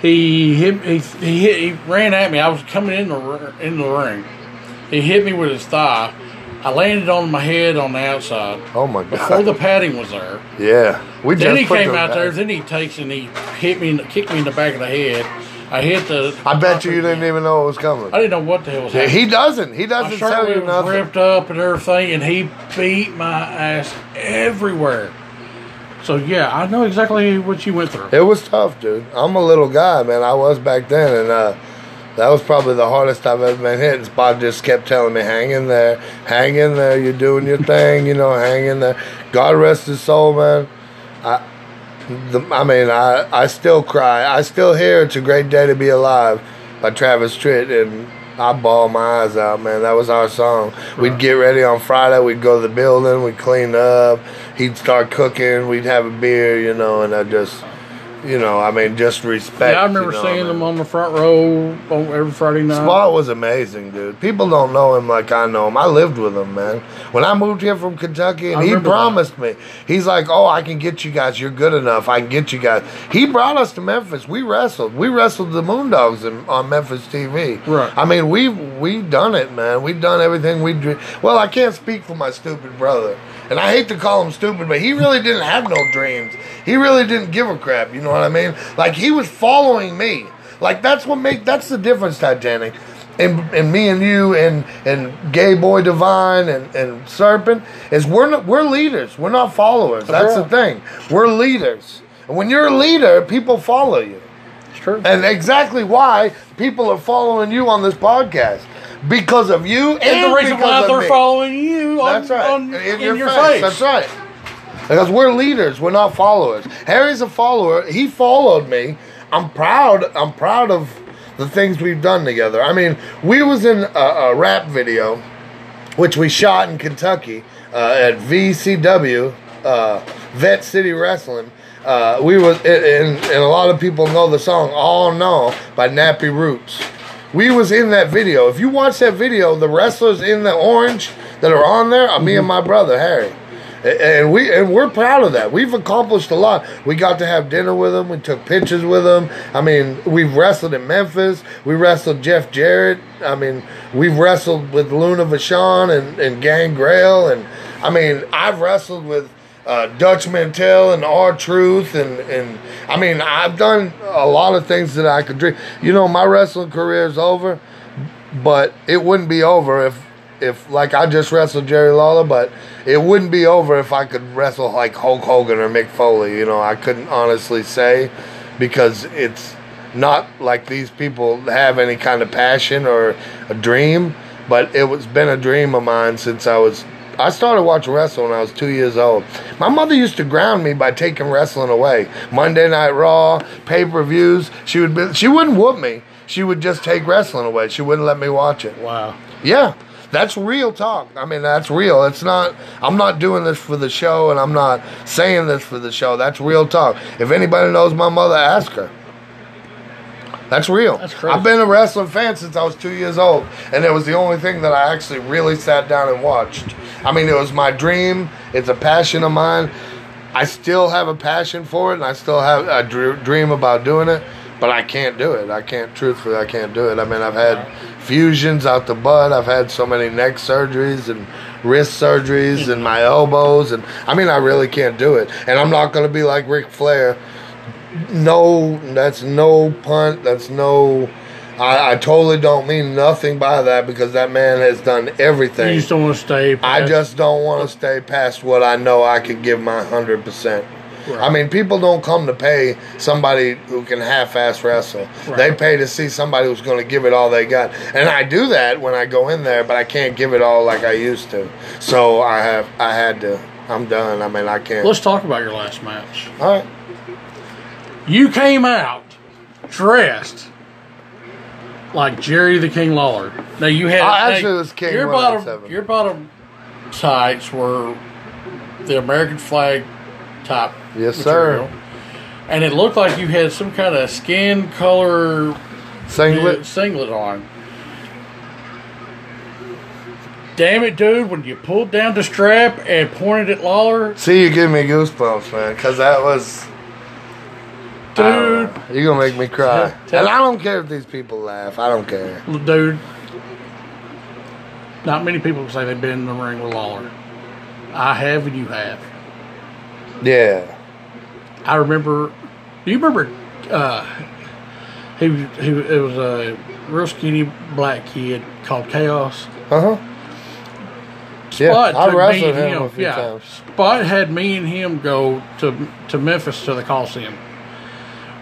he hit he, he hit he ran at me. I was coming in the in the ring. He hit me with his thigh. I landed on my head on the outside Oh my god! before the padding was there. yeah, we Then just he came out there. Then he takes and he hit me, kicked me in the back of the head. I hit the. I bet you you didn't even know it was coming. I didn't know what the hell was Yeah, happening. he doesn't. He doesn't shirt tell you was nothing. ripped up and everything, and he beat my ass everywhere. So yeah, I know exactly what you went through. It was tough, dude. I'm a little guy, man. I was back then, and uh, That was probably the hardest I've ever been hit. And Spot just kept telling me, "Hang in there, hang in there. You're doing your thing, you know. Hang in there." God rest his soul, man. I, the, I mean, I, I still cry. I still hear "It's a Great Day to Be Alive" by Travis Tritt, and I bawl my eyes out, man. That was our song. We'd get ready on Friday. We'd go to the building. We'd clean up. He'd start cooking. We'd have a beer, you know, and I just, you know, I mean, just respect. Yeah, I remember you know, seeing man. them on the front row on every Friday night. Spot was amazing, dude. People don't know him like I know him. I lived with him, man. When I moved here from Kentucky, and I he promised me, he's like, "Oh, I can get you guys. You're good enough. I can get you guys." He brought us to Memphis. We wrestled. We wrestled the Moondogs in, on Memphis TV. Right. I mean, we've we done it, man. We've done everything we. Well, I can't speak for my stupid brother. And I hate to call him stupid, but he really didn't have no dreams. He really didn't give a crap. You know what I mean? Like he was following me. Like that's what make that's the difference, Titanic. And, and me and you and and Gay Boy Divine and, and Serpent is we're not, we're leaders. We're not followers. That's the thing. We're leaders. And when you're a leader, people follow you. It's true. And exactly why people are following you on this podcast. Because of you and, And the reason why they're me. following you on, That's right. on- in, your, face. That's right. Because we're leaders, we're not followers. Harry's a follower. He followed me. I'm proud. I'm proud of the things we've done together. I mean, we was in a, a rap video, which we shot in Kentucky uh, at VCW, uh, Vet City Wrestling. Uh, we was and, and a lot of people know the song "Awnaw" by Nappy Roots. We was in that video. If you watch that video, the wrestlers in the orange that are on there are me and my brother Harry. And we and we're proud of that. We've accomplished a lot. We got to have dinner with them. We took pictures with them. I mean, we've wrestled in Memphis. We wrestled Jeff Jarrett. I mean, we've wrestled with Luna Vachon and, and Gangrel. And I mean, I've wrestled with uh, Dutch Mantell and R-Truth. And, and I mean, I've done a lot of things that I could dream. You know, my wrestling career is over, but it wouldn't be over if if like I just wrestled Jerry Lawler, but it wouldn't be over if I could wrestle like Hulk Hogan or Mick Foley. You know, I couldn't honestly say because it's not like these people have any kind of passion or a dream, but it was been a dream of mine since I was. I started watching wrestling when I was two years old. My mother used to ground me by taking wrestling away. Monday Night Raw, pay per views. She would be, she wouldn't whoop me. She would just take wrestling away. She wouldn't let me watch it. Wow. Yeah, that's real talk. I mean, that's real. It's not. I'm not doing this for the show, and I'm not saying this for the show. That's real talk. If anybody knows my mother, ask her. That's real. That's crazy. I've been a wrestling fan since I was two years old, and it was the only thing that I actually really sat down and watched. I mean, it was my dream. It's a passion of mine. I still have a passion for it, and I still have a dream about doing it, but I can't do it. I can't, truthfully, I can't do it. I mean, I've had fusions out the butt. I've had so many neck surgeries and wrist surgeries and my elbows, and I mean, I really can't do it. And I'm not going to be like Ric Flair. No, that's no punt. That's no. I, I totally don't mean nothing by that because that man has done everything. You just don't want to stay. I just don't want to stay past what I know I can give my hundred percent. I mean, people don't come to pay somebody who can half-ass wrestle. Right. They pay to see somebody who's going to give it all they got, and I do that when I go in there, but I can't give it all like I used to. So I have, I had to. I'm done. I mean, I can't. Let's talk about your last match. all right. You came out dressed like Jerry the King Lawler. Now you had I actually now, was King Your bottom, your bottom tights were the American flag top. Yes, sir. And it looked like you had some kind of skin color Singlet. Uh, singlet on. Damn it, dude! When you pulled down the strap and pointed at Lawler, See, you give me goosebumps, man, because that was. I dude. You're gonna make me cry, Tell- and I don't care if these people laugh. I don't care. dude. Not many people say they've been in the ring with Lawler. I have, and you have. Yeah. I remember. Do you remember? Uh, he he it was a real skinny black kid called Chaos. Uh huh. Yeah, Spot I took me wrestled and him a few yeah, times. Spot had me and him go to to Memphis to the Coliseum.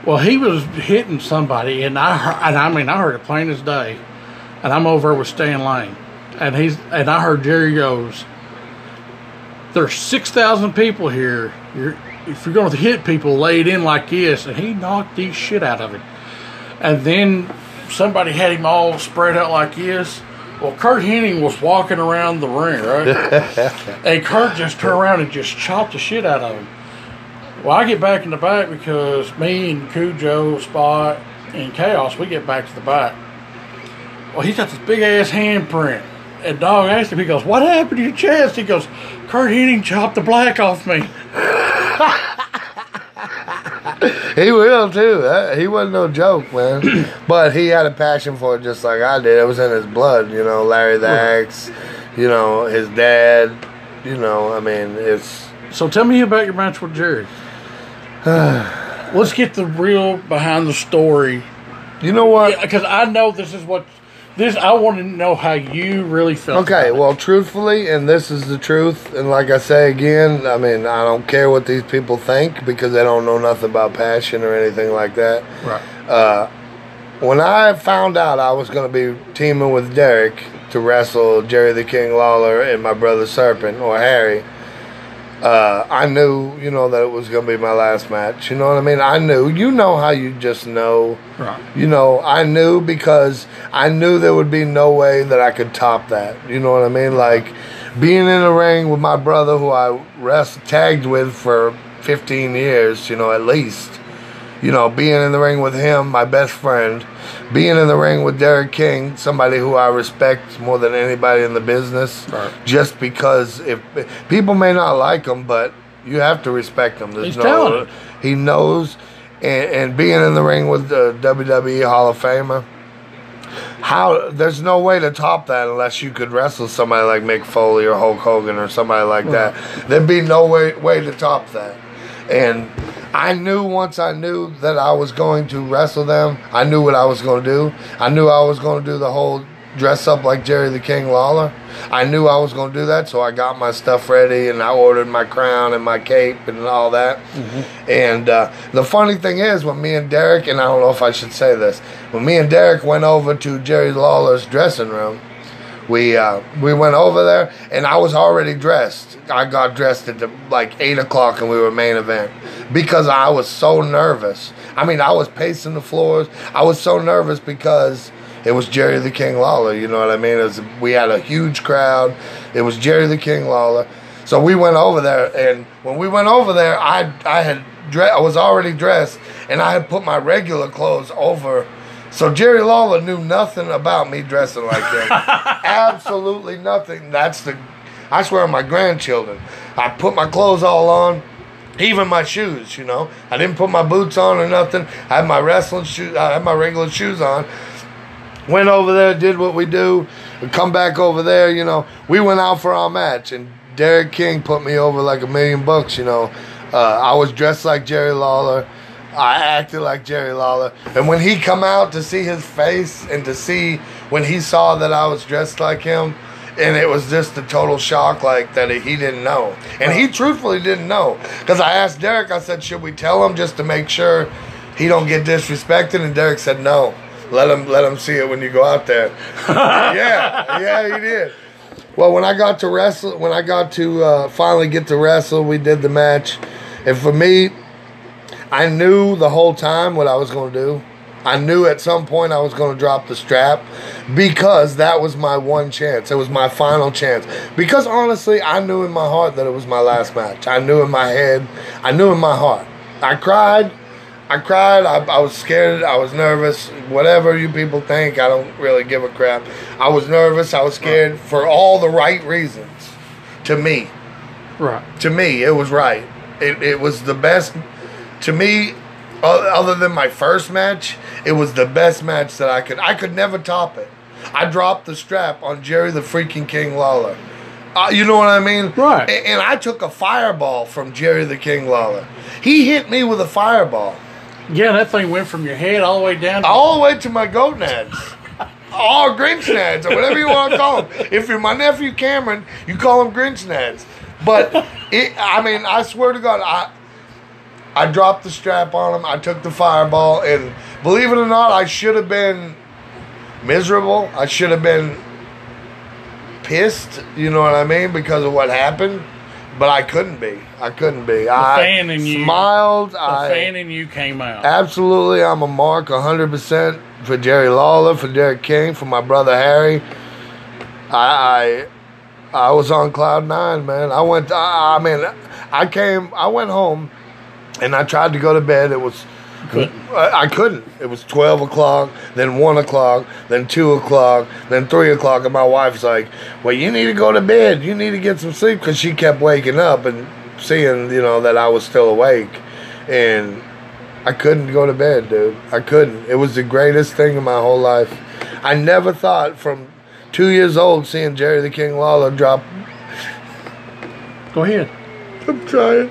Well, he was hitting somebody, and I heard, and I mean I heard it plain as day. And I'm over with Stan Lane, and he's and I heard Jerry goes, "There's six thousand people here. You're if you're going to hit people, lay it in like this." And he knocked the shit out of him. And then somebody had him all spread out like this. Well, Curt Hennig was walking around the ring, right? and Curt just turned around and just chopped the shit out of him. Well, I get back in the back because me and Cujo, Spot, and Chaos, we get back to the back. Well, he's got this big ass handprint. And Dog asked him, he goes, What happened to your chest? He goes, Curt Hennig chopped the black off me. He will too. Uh, He wasn't no joke, man. but he had a passion for it just like I did. It was in his blood, you know. Larry the Axe, you know, his dad. You know, I mean, it's So tell me about your match with Jerry. Let's get the real behind the story. you know what. Because I know this is what this. I want to know how you really felt. Okay, well, truthfully, and this is the truth, and like I say again, I mean, I don't care what these people think because they don't know nothing about passion or anything like that. right. Uh, when I found out I was going to be teaming with Derek to wrestle Jerry the King Lawler and my brother Serpent or Harry, uh, I knew, you know, that it was going to be my last match. You know what I mean? I knew. You know how you just know. Right. You know, I knew because I knew there would be no way that I could top that. You know what I mean? Like being in a ring with my brother who I rest tagged with for 15 years, you know, at least. You know, being in the ring with him, my best friend, being in the ring with Derek King, somebody who I respect more than anybody in the business, Right. just because if people may not like him, but you have to respect him. There's He's no, talented. he knows, and, and being in the ring with the WWE Hall of Famer, how there's no way to top that unless you could wrestle somebody like Mick Foley or Hulk Hogan or somebody like that. There'd be no way way to top that. And I knew once I knew that I was going to wrestle them, I knew what I was going to do. I knew I was going to do the whole dress up like Jerry the King Lawler. I knew I was going to do that, so I got my stuff ready and I ordered my crown and my cape and all that. And uh, the funny thing is, when me and Derek, and I don't know if I should say this, when me and Derek went over to Jerry Lawler's dressing room, we uh, we went over there and I was already dressed. I got dressed at the, like eight o'clock and we were main event because I was so nervous. I mean, I was pacing the floors. I was so nervous because it was Jerry the King Lawler. You know what I mean? Was, we had a huge crowd. It was Jerry the King Lawler. So we went over there, and when we went over there, I I had dre- I was already dressed, and I had put my regular clothes over. So Jerry Lawler knew nothing about me dressing like that. Absolutely nothing. That's the, I swear, on my grandchildren. I put my clothes all on, even my shoes. You know, I didn't put my boots on or nothing. I had my wrestling shoes. I had my regular shoes on. Went over there, did what we do, and come back over there. You know, we went out for our match, and Derek King put me over like a million bucks. You know, uh, I was dressed like Jerry Lawler. I acted like Jerry Lawler. And when he come out to see his face and to see when he saw that I was dressed like him, and it was just a total shock like that he didn't know. And he truthfully didn't know. Because I asked Derek, I said, should we tell him just to make sure he don't get disrespected? And Derek said, no. Let him let him see it when you go out there. yeah, yeah, he did. Well, when I got to wrestle, when I got to uh, finally get to wrestle, we did the match, and for me, I knew the whole time what I was going to do. I knew at some point I was going to drop the strap because that was my one chance. It was my final chance. Because honestly, I knew in my heart that it was my last match. I knew in my head, I knew in my heart. I cried. I cried. I, I was scared. I was nervous. Whatever you people think, I don't really give a crap. I was nervous. I was scared for all the right reasons. To me, Right. to me, it was right. It, it was the best. To me, other than my first match, it was the best match that I could. I could never top it. I dropped the strap on Jerry the freaking King Lawler. Uh, you know what I mean? Right. A- And, I took a fireball from Jerry the King Lawler. He hit me with a fireball Yeah, that thing went from your head all the way down. To, all the way to my goat nads. Or Grinch nads, or whatever you want to call them. If you're my nephew Cameron, you call them Grinch nads. But it, I mean, I swear to God, I I dropped the strap on him. I took the fireball, and believe it or not, I should have been miserable. I should have been pissed. You know what I mean because of what happened. But I couldn't be. I couldn't be. I fan in you- smiled. The I fan in you came out. Absolutely, I'm a mark 100% for Jerry Lawler, for Derek King, for my brother Harry. I I, I was on cloud nine, man. I went. I, I mean, I came. I went home, and I tried to go to bed. It was. I, I couldn't. It was twelve o'clock, then one o'clock, then two o'clock, then three o'clock, and my wife's like, "Well, you need to go to bed. You need to get some sleep," because she kept waking up and seeing, you know, that I was still awake, and I couldn't go to bed, dude. I couldn't. It was the greatest thing in my whole life. I never thought from two years old seeing Jerry the King Lawler drop. Go ahead. I'm trying.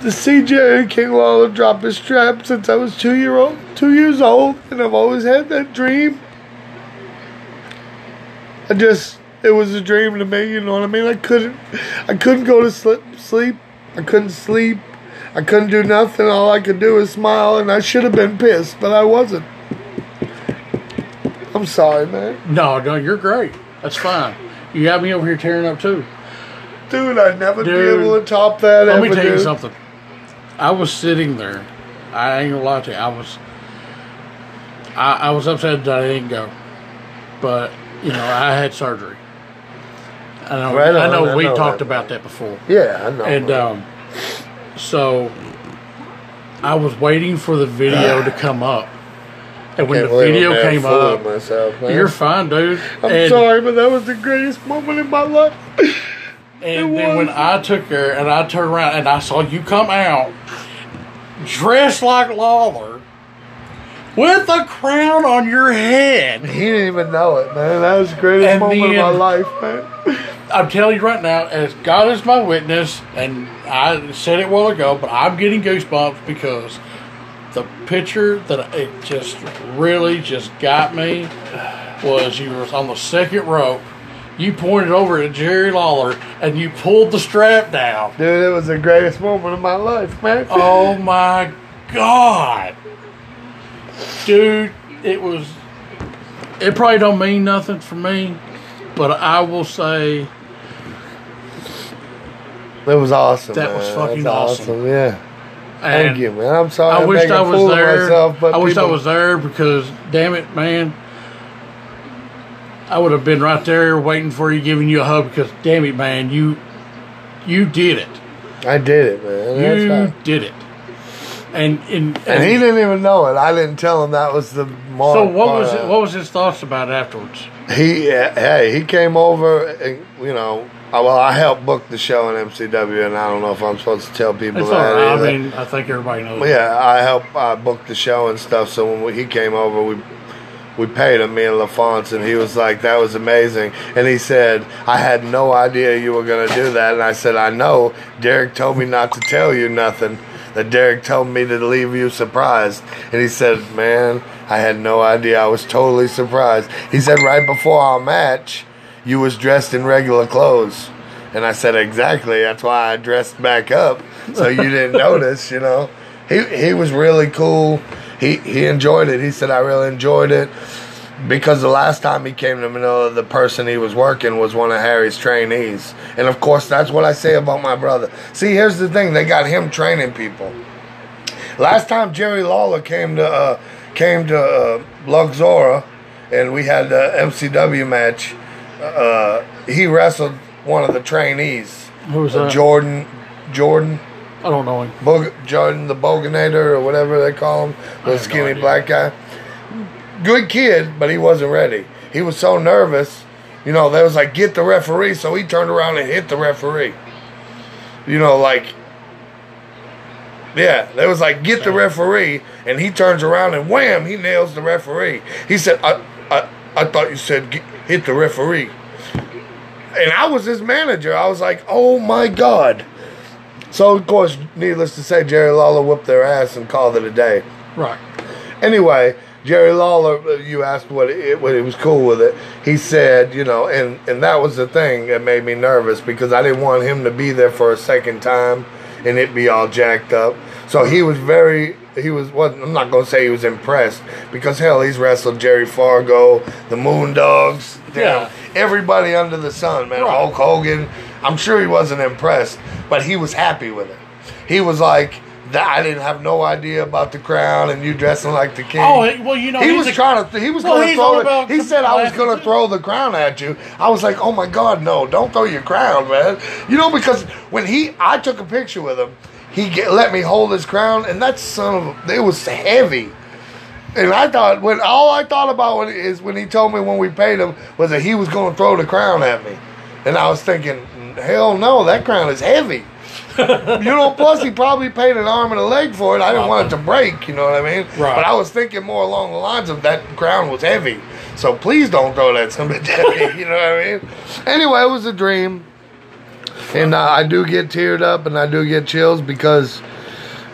To CJ King Lawler drop his strap since I was two year old, two years old, and I've always had that dream. I just, it was a dream to me. You know what I mean? I couldn't, I couldn't go to sleep. Sleep. I couldn't sleep. I couldn't do nothing. All I could do was smile, and I should have been pissed, but I wasn't. I'm sorry, man. No, no, you're great. That's fine. You got me over here tearing up too. Dude, I'd never Dude. be able to top that. Let me tell you dude. something. I was sitting there. I ain't gonna lie to you. I was. I, I was upset that I didn't go, but you know I had surgery. I know. Right I know I we know talked that. about that before, Yeah, I know. and um, so I was waiting for the video to come up, and when Can't the video came up, myself, you're fine, dude. I'm And- sorry, but that was the greatest moment in my life. And then when. I took her and I turned around and I saw you come out dressed like Lawler with a crown on your head. He didn't even know it, man. That was the greatest And moment of my life, man. I'm telling you right now, as God is my witness, and I said it a while ago, but I'm getting goosebumps because the picture that it just really just got me was you was on the second rope. You pointed over at Jerry Lawler and you pulled the strap down. Dude, it was the greatest moment of my life, man. Oh my god. Dude, it was it probably don't mean nothing for me, but I will say It was awesome. That man. was fucking That's awesome. Yeah. and Thank you, man. I'm sorry. I wish I'm wished making I was there. Myself, I wish I was there because damn it, man. I would have been right there waiting for you, giving you a hug because damn it, man, you you did it. I did it, man. You right. did it. And and, And he didn't even know it. I didn't tell him that was the mark. so what was it, what was his thoughts about it afterwards? He hey, he came over. And, you know, uh, well, I helped book the show in MCW, and I don't know if I'm supposed to tell people It's that. right. I mean, I think everybody knows. Yeah, I helped I book the show and stuff. So when we, he came over, we we paid him, me and LaFonce, and he was like, "That was amazing." And he said, "I had no idea you were gonna do that." And I said, "I know. Derek told me not to tell you nothing. That Derek told me to leave you surprised." And he said, "Man, I had no idea. I was totally surprised." He said, "Right before our match, you was dressed in regular clothes." And I said, "Exactly. That's why I dressed back up, so you didn't notice." You know he he was really cool. He he enjoyed it. He said I really enjoyed it because the last time he came to Manila, the person he was working was one of Harry's trainees, and of course that's what I say about my brother. See, here's the thing: they got him training people. Last time Jerry Lawler came to uh, came to uh, Luxora, and we had the MCW match. Uh, he wrestled one of the trainees, Who was that? Jordan. Jordan. I don't know him. Bog- Jordan the Boganator or whatever they call him, the have no skinny black guy. Good kid, but he wasn't ready. He was so nervous. You know, they was like, get the referee. So he turned around and hit the referee. You know, like, yeah, they was like, get the referee. And he turns around and wham, he nails the referee. He said, I, I, I thought you said hit the referee. And I was his manager. I was like, oh my God. So, of course, needless to say, Jerry Lawler whooped their ass and called it a day. Right. Anyway, Jerry Lawler, uh, you asked what it, what he was cool with it. He said, you know, and and that was the thing that made me nervous because I didn't want him to be there for a second time. and it be all jacked up. So he was very he was what I'm not gonna say he was impressed because hell he's wrestled Jerry Fargo, the Moondogs, know, Yeah. everybody under the sun, man. Right. Hulk Hogan. I'm sure he wasn't impressed, but he was happy with it. He was like, I didn't have no idea about the crown and you dressing like the king." Oh, well, you know, he was a- trying to. He was Well, going to throw. it. He said, "I was going to throw the crown at you." I was like, "Oh my God, no! Don't throw your crown, man!" You know, because when he, I took a picture with him. He get, let me hold his crown, and that son of it was heavy. And I thought when all I thought about when, is when he told me when we paid him was that he was going to throw the crown at me, and I was thinking, hell no, that crown is heavy. you know, plus he probably paid an arm and a leg for it. I didn't want it to break, you know what I mean? Right. But I was thinking more along the lines of that crown was heavy. So please don't throw that some bitch at me, you know what I mean? Anyway, it was a dream. And uh, I do get teared up and I do get chills because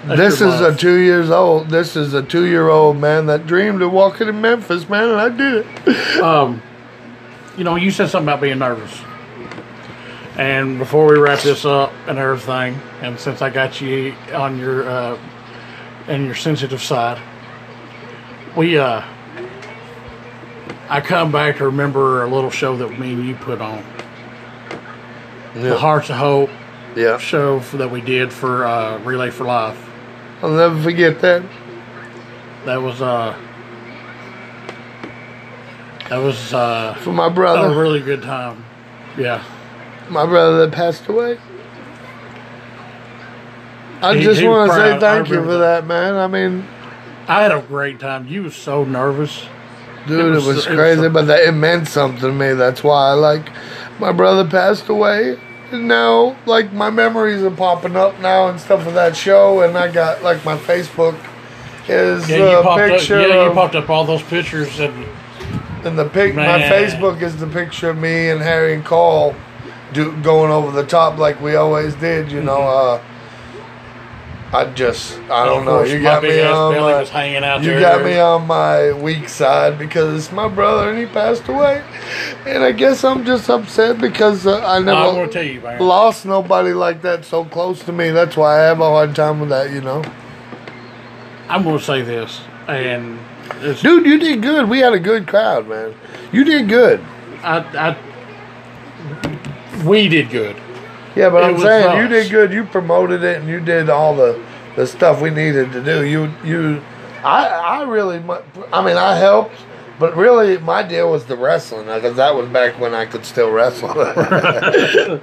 That's this is a two years old. This is a two year old man that dreamed of walking in Memphis, man, and I did it. um, you know, you said something about being nervous. And before we wrap this up and everything, and since I got you on your uh, and your sensitive side, we uh, I come back to remember a little show that me and you put on, the Hearts of Hope yeah. show that we did for uh, Relay for Life. I'll never forget that. That was uh, that was uh, For my brother. a really good time. Yeah. My brother that passed away. I He- just he was want to say proud. I thank you remember for that, man. I mean, I had a great time. You was so nervous. dude, It was- was, it was crazy, but that, it meant something to me. That's why I like my brother passed away. And now, like my memories are popping up now and stuff of that show, and I got like my Facebook is Yeah, you a popped up. picture Yeah, you of- popped up all those pictures and And the pic, my Man. Facebook is the picture of me and Harry and Cole do, going over the top like we always did. You know, uh, I just, I don't know. You got me on my, was hanging out you there. got me on my weak side because it's my brother and he passed away, and I guess I'm just upset because uh, I never tell you, lost nobody like that so close to me. That's why I have a hard time with that. You know, I'm gonna say this, and it's, dude, you did good. We had a good crowd, man. You did good. I, I, we did good. Yeah, but It I'm saying you did good. You promoted it and you did all the the stuff we needed to do. You you, I I really, I mean, I helped, but really my deal was the wrestling because that was back when I could still wrestle,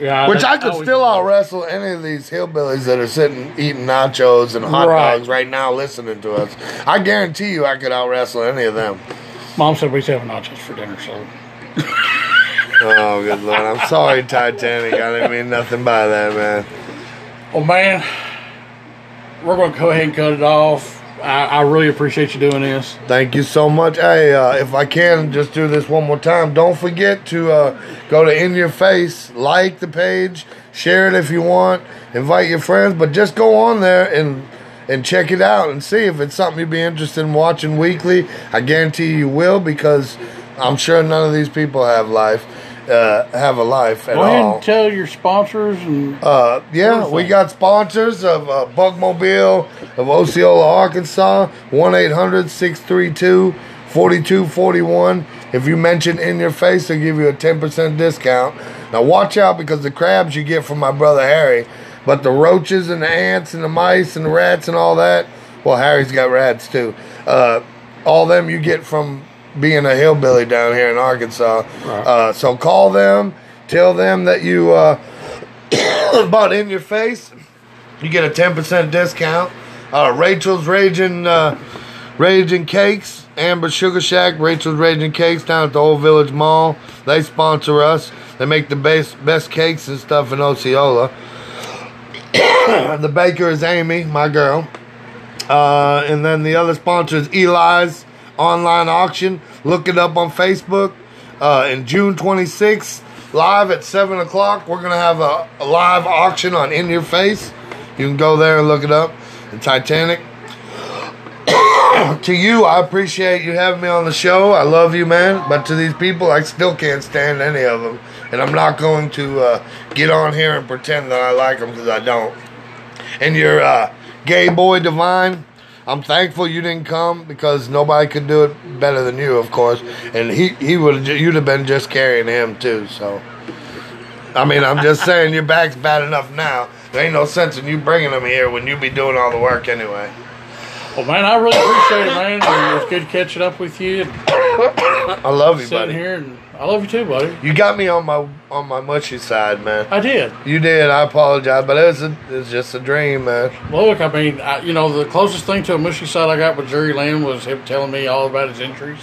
Yeah, which I could still out wrestle any of these hillbillies that are sitting eating nachos and hot Right. dogs right now listening to us. I guarantee you, I could out wrestle any of them. Mom said we should have nachos for dinner, so Oh, good lord! I'm sorry, Titanic. I didn't mean nothing by that, man. Well, man, we're going to go ahead and cut it off. I, I really appreciate you doing this. Thank you so much. Hey, uh, if I can just do this one more time, don't forget to uh, go to In Your Face, like the page, share it if you want, invite your friends, but just go on there and and check it out and see if it's something you'd be interested in watching weekly. I guarantee you will because I'm sure none of these people have life, uh, have a life at Go ahead all. and tell your sponsors and Uh, yeah, we got sponsors of uh, Bugmobile of Osceola, Arkansas, 1 800 632 4241. If you mention in your face, they'll give you a 10% discount. Now, watch out because the crabs you get from my brother Harry, but the roaches and the ants and the mice and the rats and all that, well, Harry's got rats too. Uh, all them you get from being a hillbilly down here in Arkansas. Right. Uh, so call them, tell them that you. Uh, bought in your face, you get a ten percent discount. Uh, Rachel's Raging uh, Raging Cakes, Amber Sugar Shack, Rachel's Raging Cakes down at the Old Village Mall. They sponsor us. They make the best best cakes and stuff in Osceola. the baker is Amy, my girl. Uh, and then the other sponsor is Eli's online auction. Look it up on Facebook. Uh, in June 26th, live at 7 o'clock, we're going to have a, a live auction on In Your Face. You can go there and look it up. The Titanic. to you, I appreciate you having me on the show. I love you, man. But to these people, I still can't stand any of them. and I'm not going to uh, get on here and pretend that I like them because I don't. And your uh, gay boy divine, I'm thankful you didn't come because nobody could do it better than you, of course. And he he would you'd have been just carrying him too. So, I mean, I'm just saying your back's bad enough now. There ain't no sense in you bringing him here when you be doing all the work anyway. Well, man, I really appreciate it, man. It was good catching up with you I love you, sitting buddy. here, and I love you too, buddy. You got me on my on my mushy side, man. I did. You did. I apologize, but it was a, it was just a dream, man. Look, I mean, I, you know, the closest thing to a mushy side I got with Jerry Lynn was him telling me all about his injuries.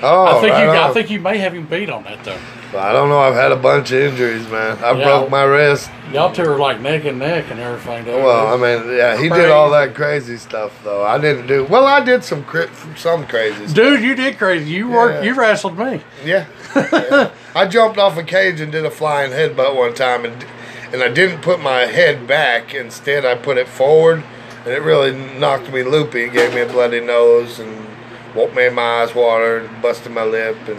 Oh, I think right you, I think you may have him beat on that though. I don't know. I've had a bunch of injuries, man. I Yeah. broke my wrist. Y'all two are like neck and neck and everything. Though. Well, I mean, yeah, he did all that crazy stuff, though. I didn't do. Well, I did some cri- some crazy stuff. dude, you did crazy. You worked. You wrestled me. Yeah. Yeah. I jumped off a cage and did a flying headbutt one time, and and I didn't put my head back. Instead, I put it forward, and it really knocked me loopy. It gave me a bloody nose and what made my eyes water and busted my lip. And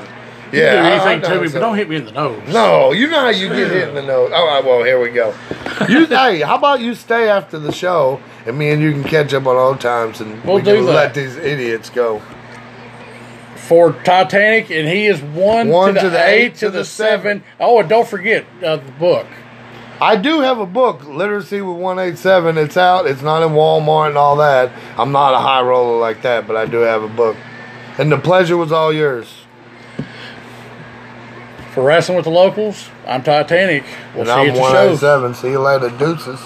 You yeah, can do anything I to me, but some- don't hit me in the nose. No, you know how you get hit in the nose. Oh, All right, well, here we go. You, hey, how about you stay after the show, and me and you can catch up on old times, and We'll we can do let these idiots go. For Titanic, and he is one, One to, the, eight to the seven. Oh, and don't forget uh, the book. I do have a book, Literacy with 187. It's out. It's not in Walmart and all that. I'm not a high roller like that, but I do have a book. And the pleasure was all yours. For wrestling with the locals, I'm Titanic. We'll and see I'm at the show. 187. See you later, deuces.